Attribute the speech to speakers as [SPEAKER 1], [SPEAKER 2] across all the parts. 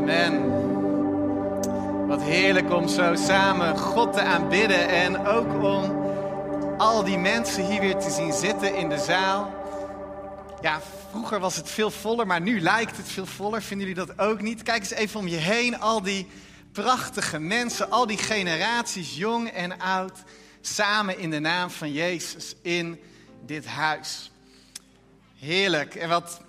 [SPEAKER 1] Amen. Wat heerlijk om zo samen God te aanbidden en ook om al die mensen hier weer te zien zitten in de zaal. Ja, vroeger was het veel voller, maar nu lijkt het veel voller. Vinden jullie dat ook niet? Kijk eens even om je heen, al die prachtige mensen, al die generaties, jong en oud, samen in de naam van Jezus in dit huis. Heerlijk. En wat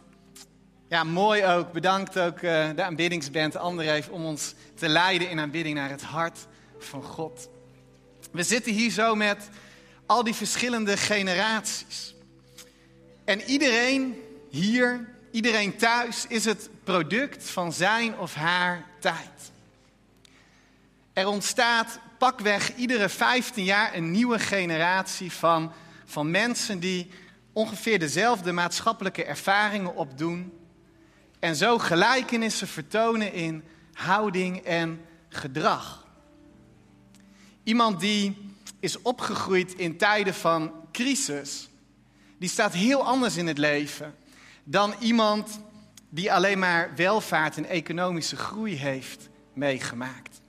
[SPEAKER 1] ja, mooi ook. Bedankt ook uh, de aanbiddingsband André om ons te leiden in aanbidding naar het hart van God. We zitten hier zo met al die verschillende generaties. En iedereen hier, iedereen thuis, is het product van zijn of haar tijd. Er ontstaat pakweg iedere 15 jaar een nieuwe generatie van, van mensen die ongeveer dezelfde maatschappelijke ervaringen opdoen en zo gelijkenissen vertonen in houding en gedrag. Iemand die is opgegroeid in tijden van crisis, die staat heel anders in het leven dan iemand die alleen maar welvaart en economische groei heeft meegemaakt.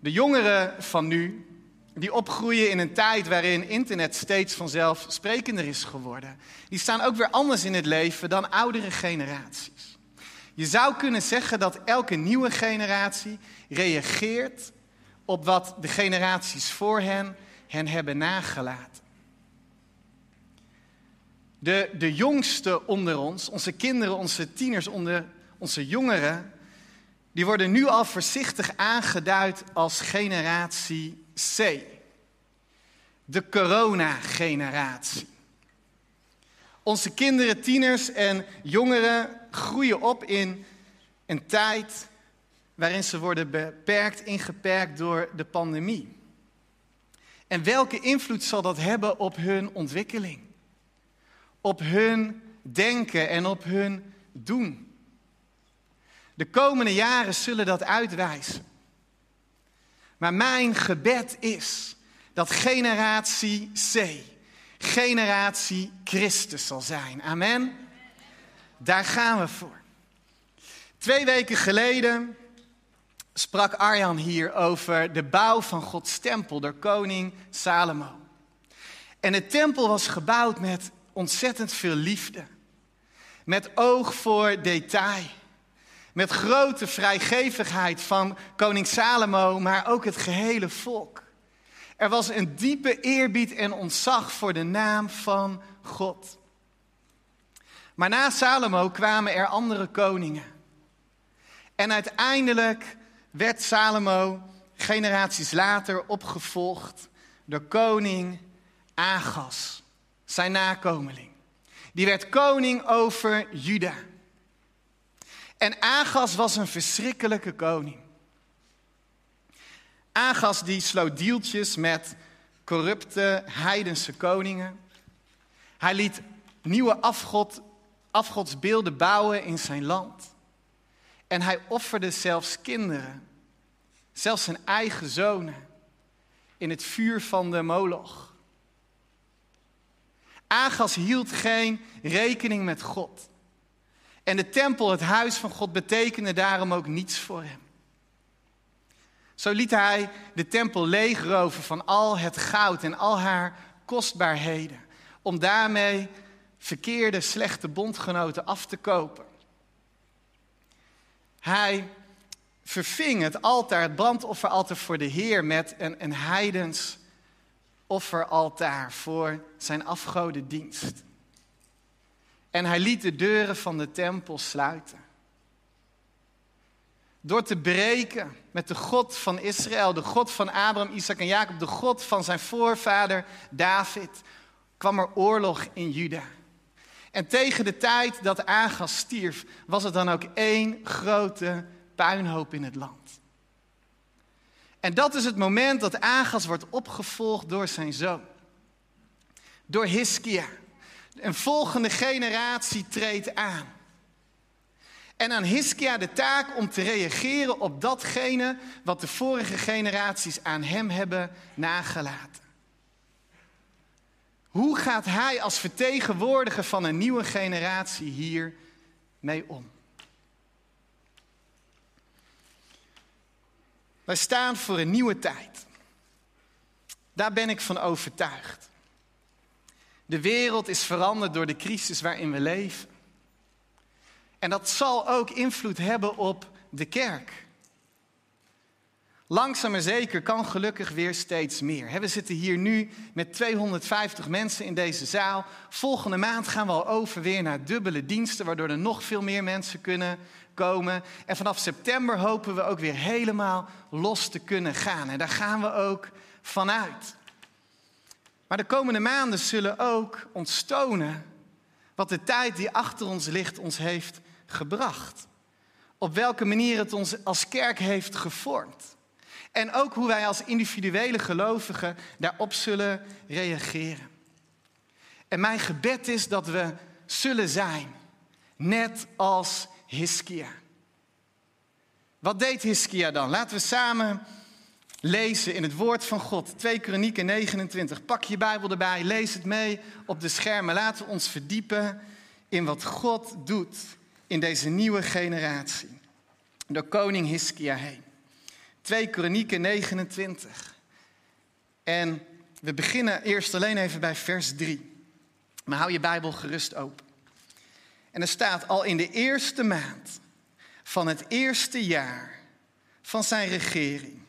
[SPEAKER 1] De jongeren van nu die opgroeien in een tijd waarin internet steeds vanzelfsprekender is geworden. Die staan ook weer anders in het leven dan oudere generaties. Je zou kunnen zeggen dat elke nieuwe generatie reageert op wat de generaties voor hen hen hebben nagelaten. De, de jongsten onder ons, onze kinderen, onze tieners, onder, onze jongeren, die worden nu al voorzichtig aangeduid als generatie C. De corona-generatie. Onze kinderen, tieners en jongeren groeien op in een tijd waarin ze worden beperkt, ingeperkt door de pandemie. En welke invloed zal dat hebben op hun ontwikkeling? Op hun denken en op hun doen? De komende jaren zullen dat uitwijzen. Maar mijn gebed is dat generatie C, generatie Christus zal zijn. Amen. Daar gaan we voor. Twee weken geleden sprak Arjan hier over de bouw van Gods tempel door koning Salomo. En de tempel was gebouwd met ontzettend veel liefde, met oog voor detail. Met grote vrijgevigheid van koning Salomo, maar ook het gehele volk. Er was een diepe eerbied en ontzag voor de naam van God. Maar na Salomo kwamen er andere koningen. En uiteindelijk werd Salomo generaties later opgevolgd door koning Agas, zijn nakomeling. Die werd koning over Juda. En Agas was een verschrikkelijke koning. Agas die sloot deeltjes met corrupte heidense koningen. Hij liet nieuwe afgod, afgodsbeelden bouwen in zijn land. En hij offerde zelfs kinderen, zelfs zijn eigen zonen, in het vuur van de moloch. Agas hield geen rekening met God. En de tempel, het huis van God, betekende daarom ook niets voor hem. Zo liet hij de tempel leegroven van al het goud en al haar kostbaarheden, om daarmee verkeerde, slechte bondgenoten af te kopen. Hij verving het altaar, het brandofferaltaar voor de Heer met een, een heidens offeraltaar voor zijn afgodendienst. En hij liet de deuren van de tempel sluiten. Door te breken met de God van Israël, de God van Abraham, Isaac en Jacob, de God van zijn voorvader David, kwam er oorlog in Juda. En tegen de tijd dat Agas stierf, was het dan ook één grote puinhoop in het land. En dat is het moment dat Agas wordt opgevolgd door zijn zoon. Door Hiskia. Een volgende generatie treedt aan. En aan Hiskia de taak om te reageren op datgene wat de vorige generaties aan hem hebben nagelaten. Hoe gaat hij als vertegenwoordiger van een nieuwe generatie hier mee om? Wij staan voor een nieuwe tijd. Daar ben ik van overtuigd. De wereld is veranderd door de crisis waarin we leven. En dat zal ook invloed hebben op de kerk. Langzaam maar zeker kan gelukkig weer steeds meer. We zitten hier nu met 250 mensen in deze zaal. Volgende maand gaan we al over weer naar dubbele diensten, waardoor er nog veel meer mensen kunnen komen. En vanaf september hopen we ook weer helemaal los te kunnen gaan. En daar gaan we ook vanuit. Maar de komende maanden zullen ook ons tonen wat de tijd die achter ons ligt ons heeft gebracht. Op welke manier het ons als kerk heeft gevormd. En ook hoe wij als individuele gelovigen daarop zullen reageren. En mijn gebed is dat we zullen zijn, net als Hiskia. Wat deed Hiskia dan? Laten we samen lezen in het woord van God. 2 Kronieken 29. Pak je Bijbel erbij, lees het mee op de schermen. Laten we ons verdiepen in wat God doet in deze nieuwe generatie. Door koning Hiskia heen. 2 Kronieken 29. En we beginnen eerst alleen even bij vers 3. Maar hou je Bijbel gerust open. En er staat al in de eerste maand van het eerste jaar van zijn regering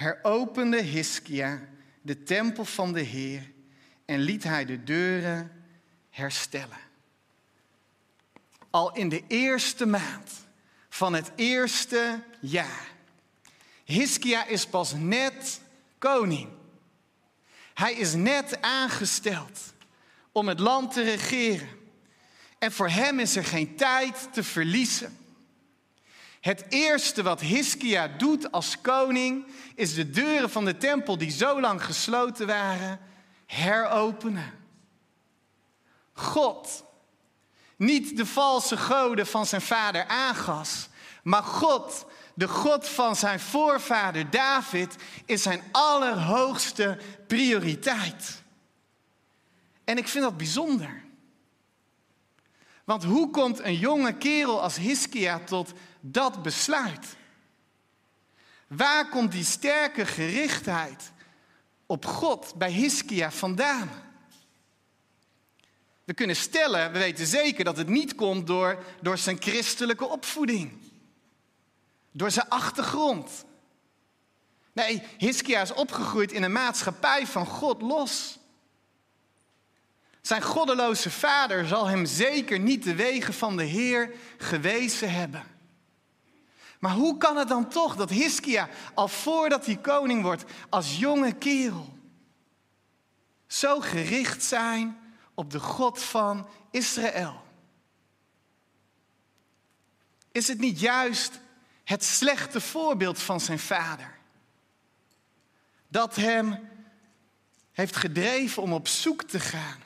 [SPEAKER 1] heropende Hiskia de tempel van de Heer en liet hij de deuren herstellen. Al in de eerste maand van het eerste jaar. Hiskia is pas net koning. Hij is net aangesteld om het land te regeren. En voor hem is er geen tijd te verliezen. Het eerste wat Hiskia doet als koning is de deuren van de tempel die zo lang gesloten waren heropenen. God, niet de valse goden van zijn vader Agas, maar God, de God van zijn voorvader David, is zijn allerhoogste prioriteit. En ik vind dat bijzonder. Want hoe komt een jonge kerel als Hiskia tot dat besluit? Waar komt die sterke gerichtheid op God bij Hiskia vandaan? We kunnen stellen, we weten zeker dat het niet komt door, door zijn christelijke opvoeding. Door zijn achtergrond. Nee, Hiskia is opgegroeid in een maatschappij van God los. Zijn goddeloze vader zal hem zeker niet de wegen van de Heer gewezen hebben. Maar hoe kan het dan toch dat Hiskia, al voordat hij koning wordt, als jonge kerel, zo gericht zijn op de God van Israël? Is het niet juist het slechte voorbeeld van zijn vader? Dat hem heeft gedreven om op zoek te gaan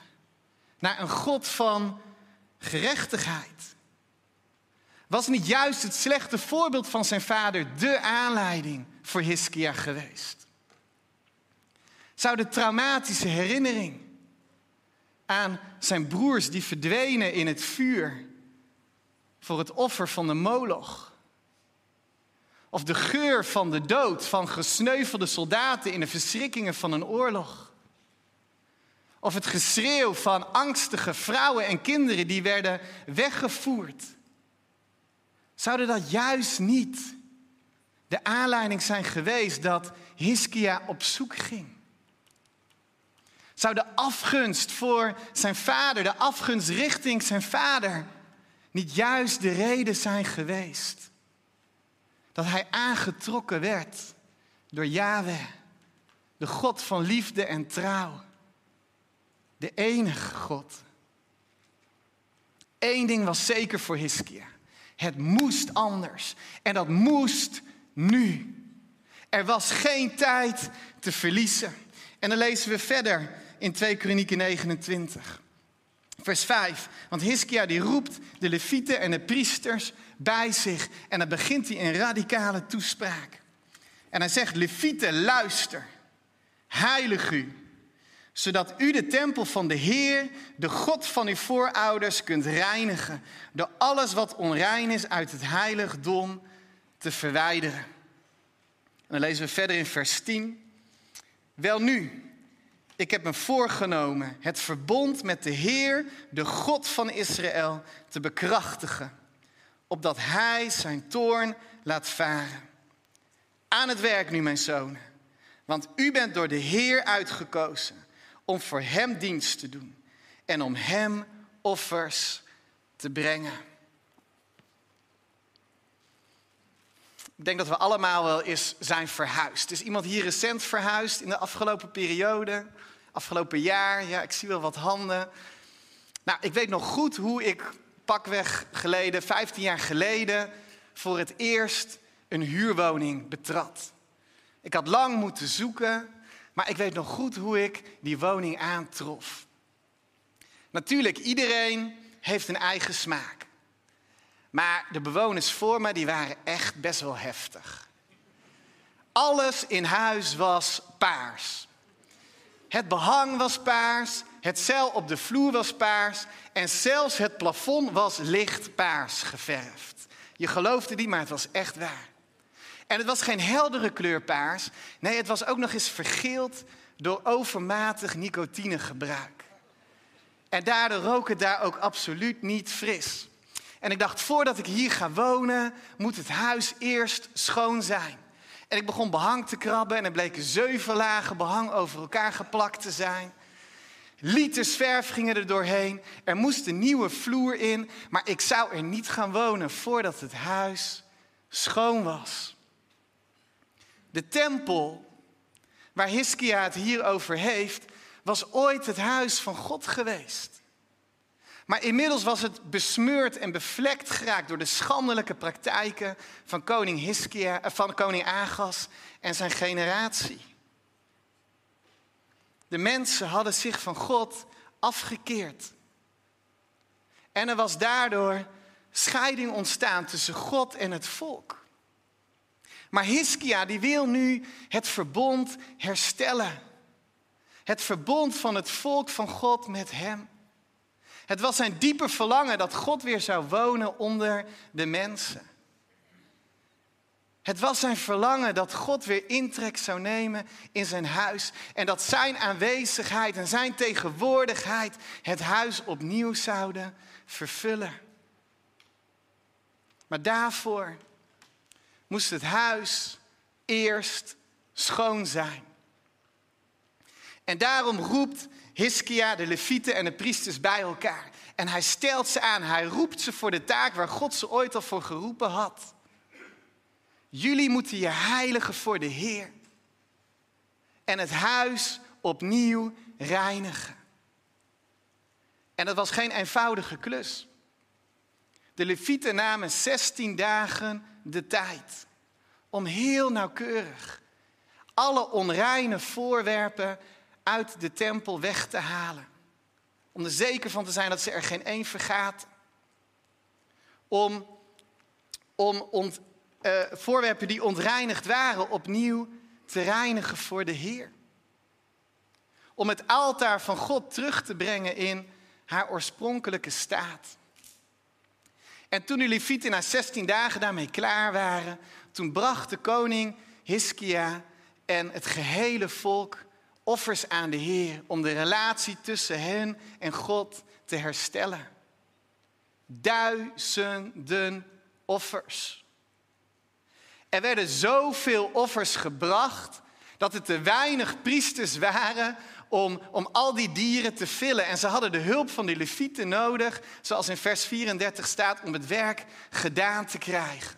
[SPEAKER 1] naar een God van gerechtigheid. Was niet juist het slechte voorbeeld van zijn vader de aanleiding voor Hiskia geweest? Zou de traumatische herinnering aan zijn broers die verdwenen in het vuur voor het offer van de moloch, of de geur van de dood van gesneuvelde soldaten in de verschrikkingen van een oorlog, of het geschreeuw van angstige vrouwen en kinderen die werden weggevoerd. Zouden dat juist niet de aanleiding zijn geweest dat Hiskia op zoek ging? Zou de afgunst voor zijn vader, de afgunst richting zijn vader, niet juist de reden zijn geweest dat hij aangetrokken werd door Yahweh, de God van liefde en trouw? De enige God. Eén ding was zeker voor Hiskia. Het moest anders. En dat moest nu. Er was geen tijd te verliezen. En dan lezen we verder in 2 Kronieken 29. Vers 5. Want Hiskia die roept de levieten en de priesters bij zich. En dan begint hij een radicale toespraak. En hij zegt, levieten luister. Heilig u zodat u de tempel van de Heer, de God van uw voorouders, kunt reinigen, door alles wat onrein is uit het heiligdom te verwijderen. En dan lezen we verder in vers 10. Wel nu, ik heb me voorgenomen het verbond met de Heer, de God van Israël, te bekrachtigen, opdat Hij zijn toorn laat varen. Aan het werk nu, mijn zonen, want u bent door de Heer uitgekozen om voor Hem dienst te doen en om Hem offers te brengen. Ik denk dat we allemaal wel eens zijn verhuisd. Is iemand hier recent verhuisd in de afgelopen periode? Afgelopen jaar? Ja, ik zie wel wat handen. Nou, ik weet nog goed hoe ik pakweg geleden, 15 jaar geleden, voor het eerst een huurwoning betrad. Ik had lang moeten zoeken, maar ik weet nog goed hoe ik die woning aantrof. Natuurlijk, iedereen heeft een eigen smaak. Maar de bewoners voor me die waren echt best wel heftig. Alles in huis was paars. Het behang was paars, het zeil op de vloer was paars en zelfs het plafond was licht paars geverfd. Je geloofde die, maar het was echt waar. En het was geen heldere kleur paars. Nee, het was ook nog eens vergeeld door overmatig nicotinegebruik. En daardoor rook het daar ook absoluut niet fris. En ik dacht, voordat ik hier ga wonen, moet het huis eerst schoon zijn. En ik begon behang te krabben en er bleken zeven lagen behang over elkaar geplakt te zijn. Liters verf gingen er doorheen. Er moest een nieuwe vloer in, maar ik zou er niet gaan wonen voordat het huis schoon was. De tempel waar Hiskia het hier over heeft, was ooit het huis van God geweest. Maar inmiddels was het besmeurd en bevlekt geraakt door de schandelijke praktijken van koning, Hiskia, eh, van koning Agas en zijn generatie. De mensen hadden zich van God afgekeerd. En er was daardoor scheiding ontstaan tussen God en het volk. Maar Hiskia die wil nu het verbond herstellen. Het verbond van het volk van God met hem. Het was zijn diepe verlangen dat God weer zou wonen onder de mensen. Het was zijn verlangen dat God weer intrek zou nemen in zijn huis en dat zijn aanwezigheid en zijn tegenwoordigheid het huis opnieuw zouden vervullen. Maar daarvoor moest het huis eerst schoon zijn. En daarom roept Hiskia, de levieten en de priesters bij elkaar. En hij stelt ze aan, hij roept ze voor de taak waar God ze ooit al voor geroepen had. Jullie moeten je heiligen voor de Heer. En het huis opnieuw reinigen. En dat was geen eenvoudige klus. De levieten namen 16 dagen de tijd om heel nauwkeurig alle onreine voorwerpen uit de tempel weg te halen. Om er zeker van te zijn dat ze er geen één vergaat. Om, om ont, uh, voorwerpen die ontreinigd waren opnieuw te reinigen voor de Heer. Om het altaar van God terug te brengen in haar oorspronkelijke staat. En toen de Levieten na 16 dagen daarmee klaar waren, toen bracht de koning Hiskia en het gehele volk offers aan de Heer om de relatie tussen hen en God te herstellen. Duizenden offers. Er werden zoveel offers gebracht dat er te weinig priesters waren om, om al die dieren te vullen. En ze hadden de hulp van de levieten nodig, zoals in vers 34 staat, om het werk gedaan te krijgen.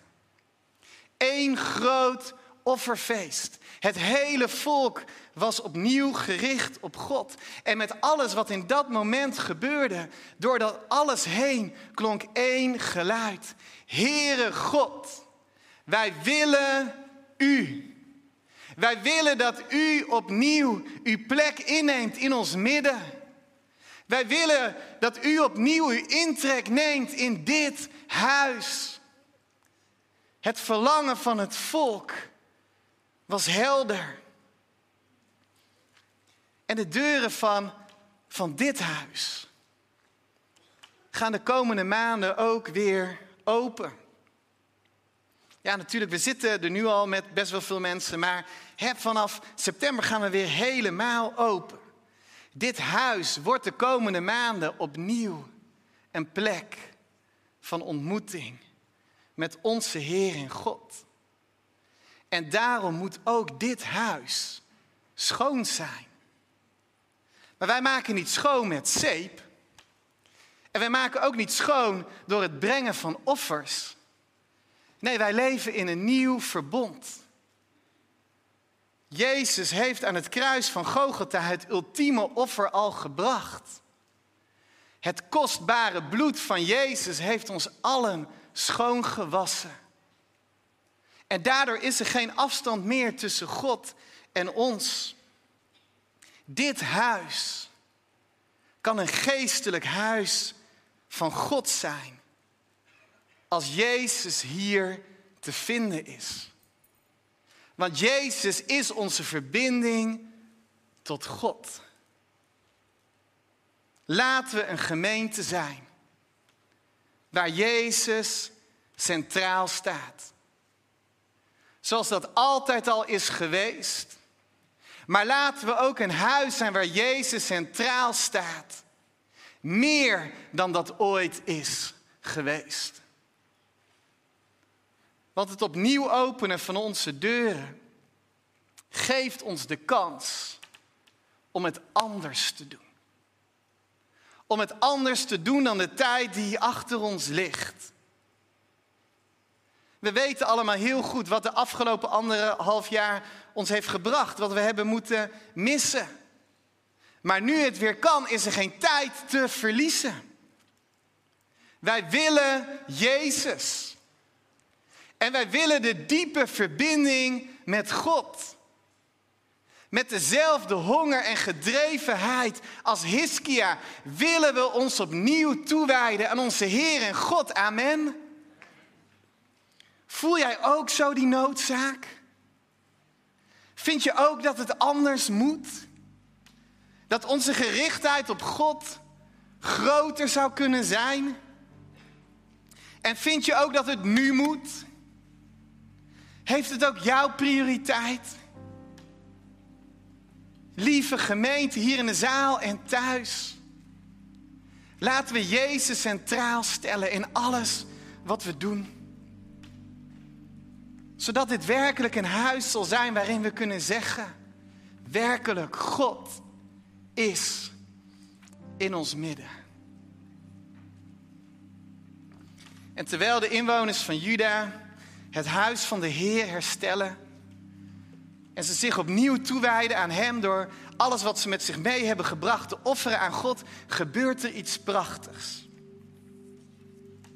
[SPEAKER 1] Eén groot offerfeest. Het hele volk was opnieuw gericht op God. En met alles wat in dat moment gebeurde, door dat alles heen, klonk één geluid. Heere God, wij willen U. Wij willen dat U opnieuw uw plek inneemt in ons midden. Wij willen dat U opnieuw uw intrek neemt in dit huis. Het verlangen van het volk was helder. En de deuren van, van dit huis gaan de komende maanden ook weer open. Ja, natuurlijk, we zitten er nu al met best wel veel mensen, maar vanaf september gaan we weer helemaal open. Dit huis wordt de komende maanden opnieuw een plek van ontmoeting met onze Heer en God. En daarom moet ook dit huis schoon zijn. Maar wij maken niet schoon met zeep. En wij maken ook niet schoon door het brengen van offers. Nee, wij leven in een nieuw verbond. Jezus heeft aan het kruis van Gogolta het ultieme offer al gebracht. Het kostbare bloed van Jezus heeft ons allen schoongewassen. En daardoor is er geen afstand meer tussen God en ons. Dit huis kan een geestelijk huis van God zijn. Als Jezus hier te vinden is. Want Jezus is onze verbinding tot God. Laten we een gemeente zijn waar Jezus centraal staat. Zoals dat altijd al is geweest. Maar laten we ook een huis zijn waar Jezus centraal staat. Meer dan dat ooit is geweest. Want het opnieuw openen van onze deuren geeft ons de kans om het anders te doen. Om het anders te doen dan de tijd die achter ons ligt. We weten allemaal heel goed wat de afgelopen anderhalf jaar ons heeft gebracht, wat we hebben moeten missen. Maar nu het weer kan, is er geen tijd te verliezen. Wij willen Jezus. En wij willen de diepe verbinding met God. Met dezelfde honger en gedrevenheid als Hiskia willen we ons opnieuw toewijden aan onze Heer en God. Amen. Voel jij ook zo die noodzaak? Vind je ook dat het anders moet? Dat onze gerichtheid op God groter zou kunnen zijn? En vind je ook dat het nu moet? Heeft het ook jouw prioriteit? Lieve gemeente hier in de zaal en thuis. Laten we Jezus centraal stellen in alles wat we doen. Zodat dit werkelijk een huis zal zijn waarin we kunnen zeggen: werkelijk, God is in ons midden. En terwijl de inwoners van Juda het huis van de Heer herstellen en ze zich opnieuw toewijden aan Hem door alles wat ze met zich mee hebben gebracht te offeren aan God, gebeurt er iets prachtigs.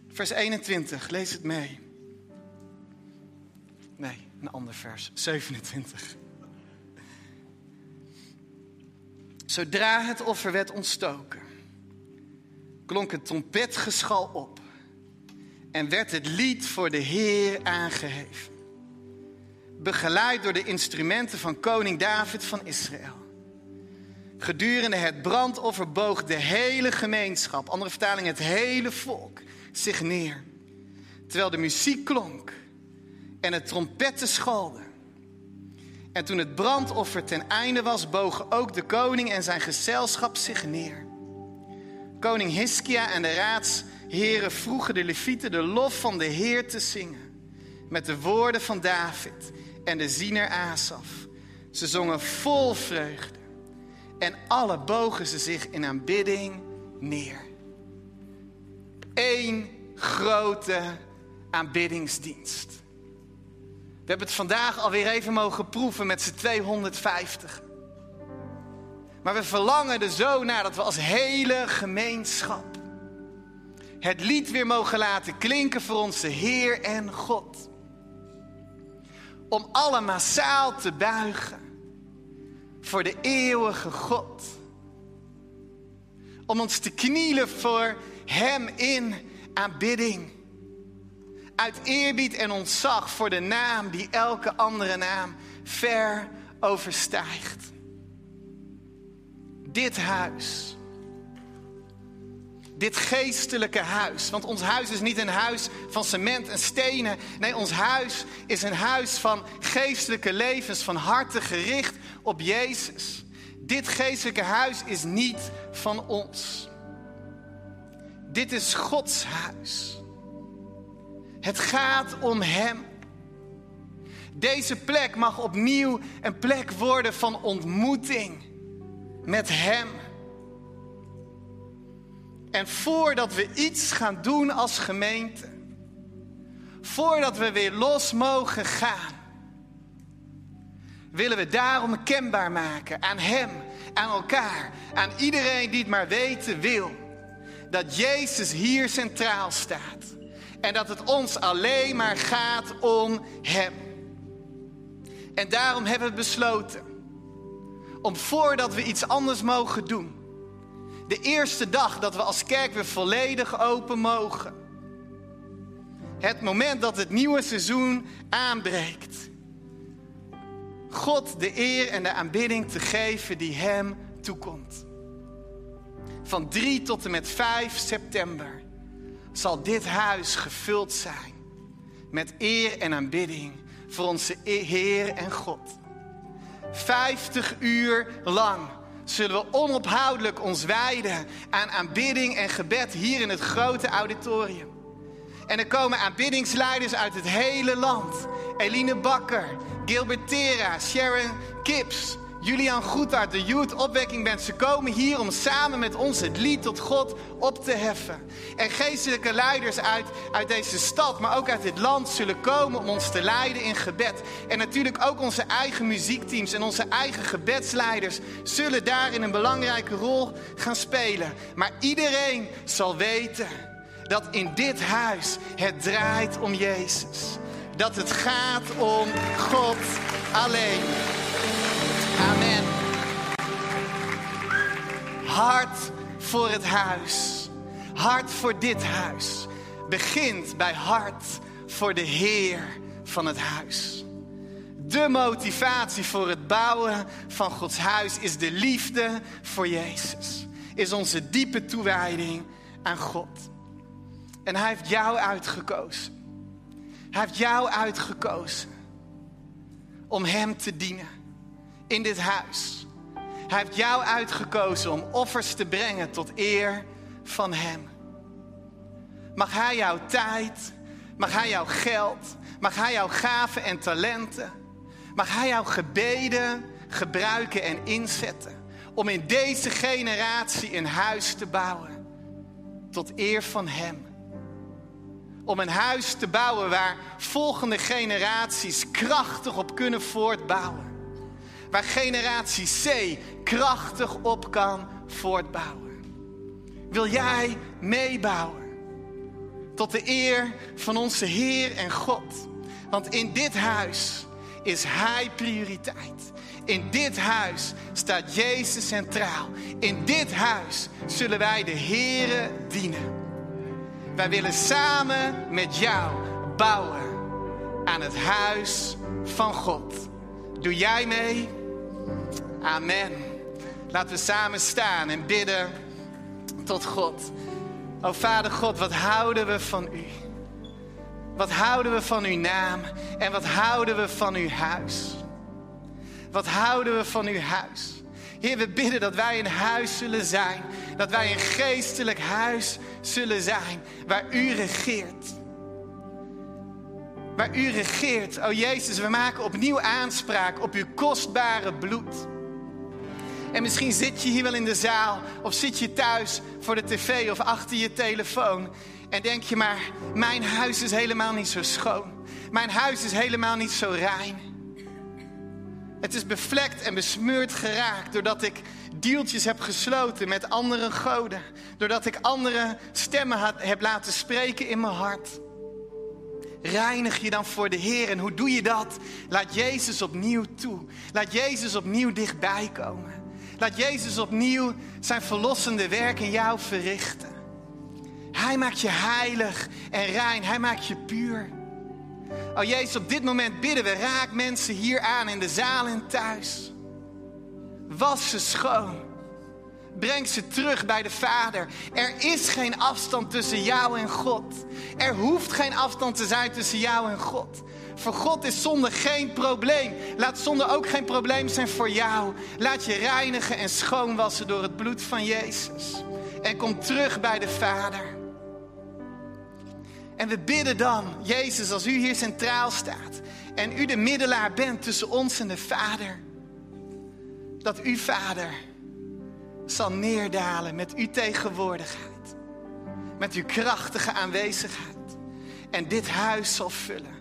[SPEAKER 1] Vers 21, lees het mee. Nee, een ander vers, 27. Zodra het offer werd ontstoken, klonk het trompetgeschal op en werd het lied voor de Heer aangeheven. Begeleid door de instrumenten van koning David van Israël. Gedurende het brandoffer boog de hele gemeenschap, andere vertaling het hele volk, zich neer. Terwijl de muziek klonk en het trompetten schalden. En toen het brandoffer ten einde was, bogen ook de koning en zijn gezelschap zich neer. Koning Hiskia en de raadsheren vroegen de levieten de lof van de Heer te zingen. Met de woorden van David en de ziener Asaf. Ze zongen vol vreugde. En alle bogen ze zich in aanbidding neer. Eén grote aanbiddingsdienst. We hebben het vandaag alweer even mogen proeven met z'n 250. Maar we verlangen er zo naar dat we als hele gemeenschap het lied weer mogen laten klinken voor onze Heer en God. Om alle massaal te buigen voor de eeuwige God. Om ons te knielen voor Hem in aanbidding. Uit eerbied en ontzag voor de naam die elke andere naam ver overstijgt. Dit huis dit geestelijke huis. Want ons huis is niet een huis van cement en stenen. Nee, ons huis is een huis van geestelijke levens, van harten gericht op Jezus. Dit geestelijke huis is niet van ons. Dit is Gods huis. Het gaat om Hem. Deze plek mag opnieuw een plek worden van ontmoeting met Hem. En voordat we iets gaan doen als gemeente, voordat we weer los mogen gaan, willen we daarom kenbaar maken aan Hem, aan elkaar, aan iedereen die het maar weten wil, dat Jezus hier centraal staat. En dat het ons alleen maar gaat om Hem. En daarom hebben we besloten om voordat we iets anders mogen doen, de eerste dag dat we als kerk weer volledig open mogen, het moment dat het nieuwe seizoen aanbreekt, God de eer en de aanbidding te geven die Hem toekomt. Van 3 tot en met 5 september zal dit huis gevuld zijn met eer en aanbidding voor onze Heer en God. 50 uur lang zullen we onophoudelijk ons wijden aan aanbidding en gebed hier in het grote auditorium. En er komen aanbiddingsleiders uit het hele land. Eline Bakker, Gilbert Tera, Sharon Kips, Julian Goedhart, de Youth Opwekking Band. Ze komen hier om samen met ons het lied tot God op te heffen. En geestelijke leiders uit, uit deze stad, maar ook uit dit land zullen komen om ons te leiden in gebed. En natuurlijk ook onze eigen muziekteams en onze eigen gebedsleiders zullen daarin een belangrijke rol gaan spelen. Maar iedereen zal weten dat in dit huis het draait om Jezus. Dat het gaat om God alleen. Hart voor het huis. Hart voor dit huis. Begint bij hart voor de Heer van het huis. De motivatie voor het bouwen van Gods huis is de liefde voor Jezus. Is onze diepe toewijding aan God. En Hij heeft jou uitgekozen. Hij heeft jou uitgekozen om Hem te dienen in dit huis. Hij heeft jou uitgekozen om offers te brengen tot eer van Hem. Mag Hij jouw tijd, mag Hij jouw geld, mag Hij jouw gaven en talenten, mag Hij jouw gebeden gebruiken en inzetten om in deze generatie een huis te bouwen tot eer van Hem. Om een huis te bouwen waar volgende generaties krachtig op kunnen voortbouwen waar generatie C krachtig op kan voortbouwen. Wil jij meebouwen tot de eer van onze Heer en God? Want in dit huis is Hij prioriteit. In dit huis staat Jezus centraal. In dit huis zullen wij de Here dienen. Wij willen samen met jou bouwen aan het huis van God. Doe jij mee? Amen. Laten we samen staan en bidden tot God. O Vader God, wat houden we van U? Wat houden we van uw naam en wat houden we van uw huis? Wat houden we van uw huis? Heer, we bidden dat wij een huis zullen zijn. Dat wij een geestelijk huis zullen zijn waar u regeert. Waar u regeert. O Jezus, we maken opnieuw aanspraak op uw kostbare bloed. En misschien zit je hier wel in de zaal of zit je thuis voor de tv of achter je telefoon. En denk je maar, mijn huis is helemaal niet zo schoon. Mijn huis is helemaal niet zo rein. Het is bevlekt en besmeurd geraakt doordat ik deeltjes heb gesloten met andere goden. Doordat ik andere stemmen heb laten spreken in mijn hart. Reinig je dan voor de Heer. En hoe doe je dat? Laat Jezus opnieuw toe. Laat Jezus opnieuw dichtbij komen. Laat Jezus opnieuw zijn verlossende werk in jou verrichten. Hij maakt je heilig en rein. Hij maakt je puur. Oh Jezus, op dit moment bidden we. Raak mensen hier aan in de zaal en thuis. Was ze schoon. Breng ze terug bij de Vader. Er is geen afstand tussen jou en God. Er hoeft geen afstand te zijn tussen jou en God. Voor God is zonde geen probleem. Laat zonde ook geen probleem zijn voor jou. Laat je reinigen en schoonwassen door het bloed van Jezus. En kom terug bij de Vader. En we bidden dan, Jezus, als u hier centraal staat en u de middelaar bent tussen ons en de Vader, dat u, Vader, zal neerdalen met uw tegenwoordigheid, met uw krachtige aanwezigheid en dit huis zal vullen.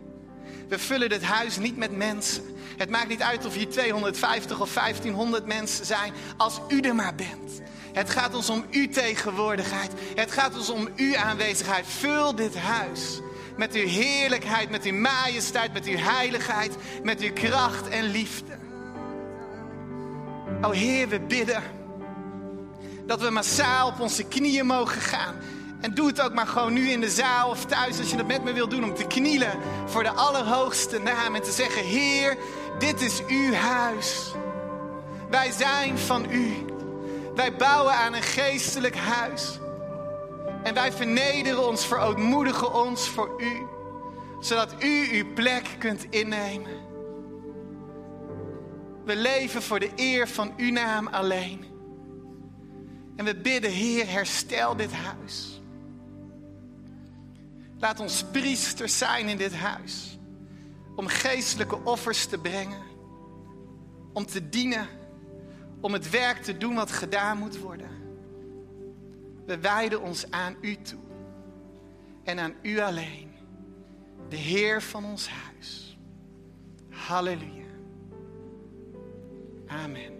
[SPEAKER 1] We vullen dit huis niet met mensen. Het maakt niet uit of hier 250 of 1500 mensen zijn, als u er maar bent. Het gaat ons om uw tegenwoordigheid. Het gaat ons om uw aanwezigheid. Vul dit huis met uw heerlijkheid, met uw majesteit, met uw heiligheid, met uw kracht en liefde. O Heer, we bidden dat we massaal op onze knieën mogen gaan. En doe het ook maar gewoon nu in de zaal of thuis als je dat met me wilt doen. Om te knielen voor de allerhoogste naam en te zeggen, Heer, dit is uw huis. Wij zijn van u. Wij bouwen aan een geestelijk huis. En wij vernederen ons, verootmoedigen ons voor u. Zodat u uw plek kunt innemen. We leven voor de eer van uw naam alleen. En we bidden, Heer, herstel dit huis. Laat ons priesters zijn in dit huis. Om geestelijke offers te brengen. Om te dienen om het werk te doen wat gedaan moet worden. We wijden ons aan u toe en aan u alleen, de Heer van ons huis. Halleluja. Amen.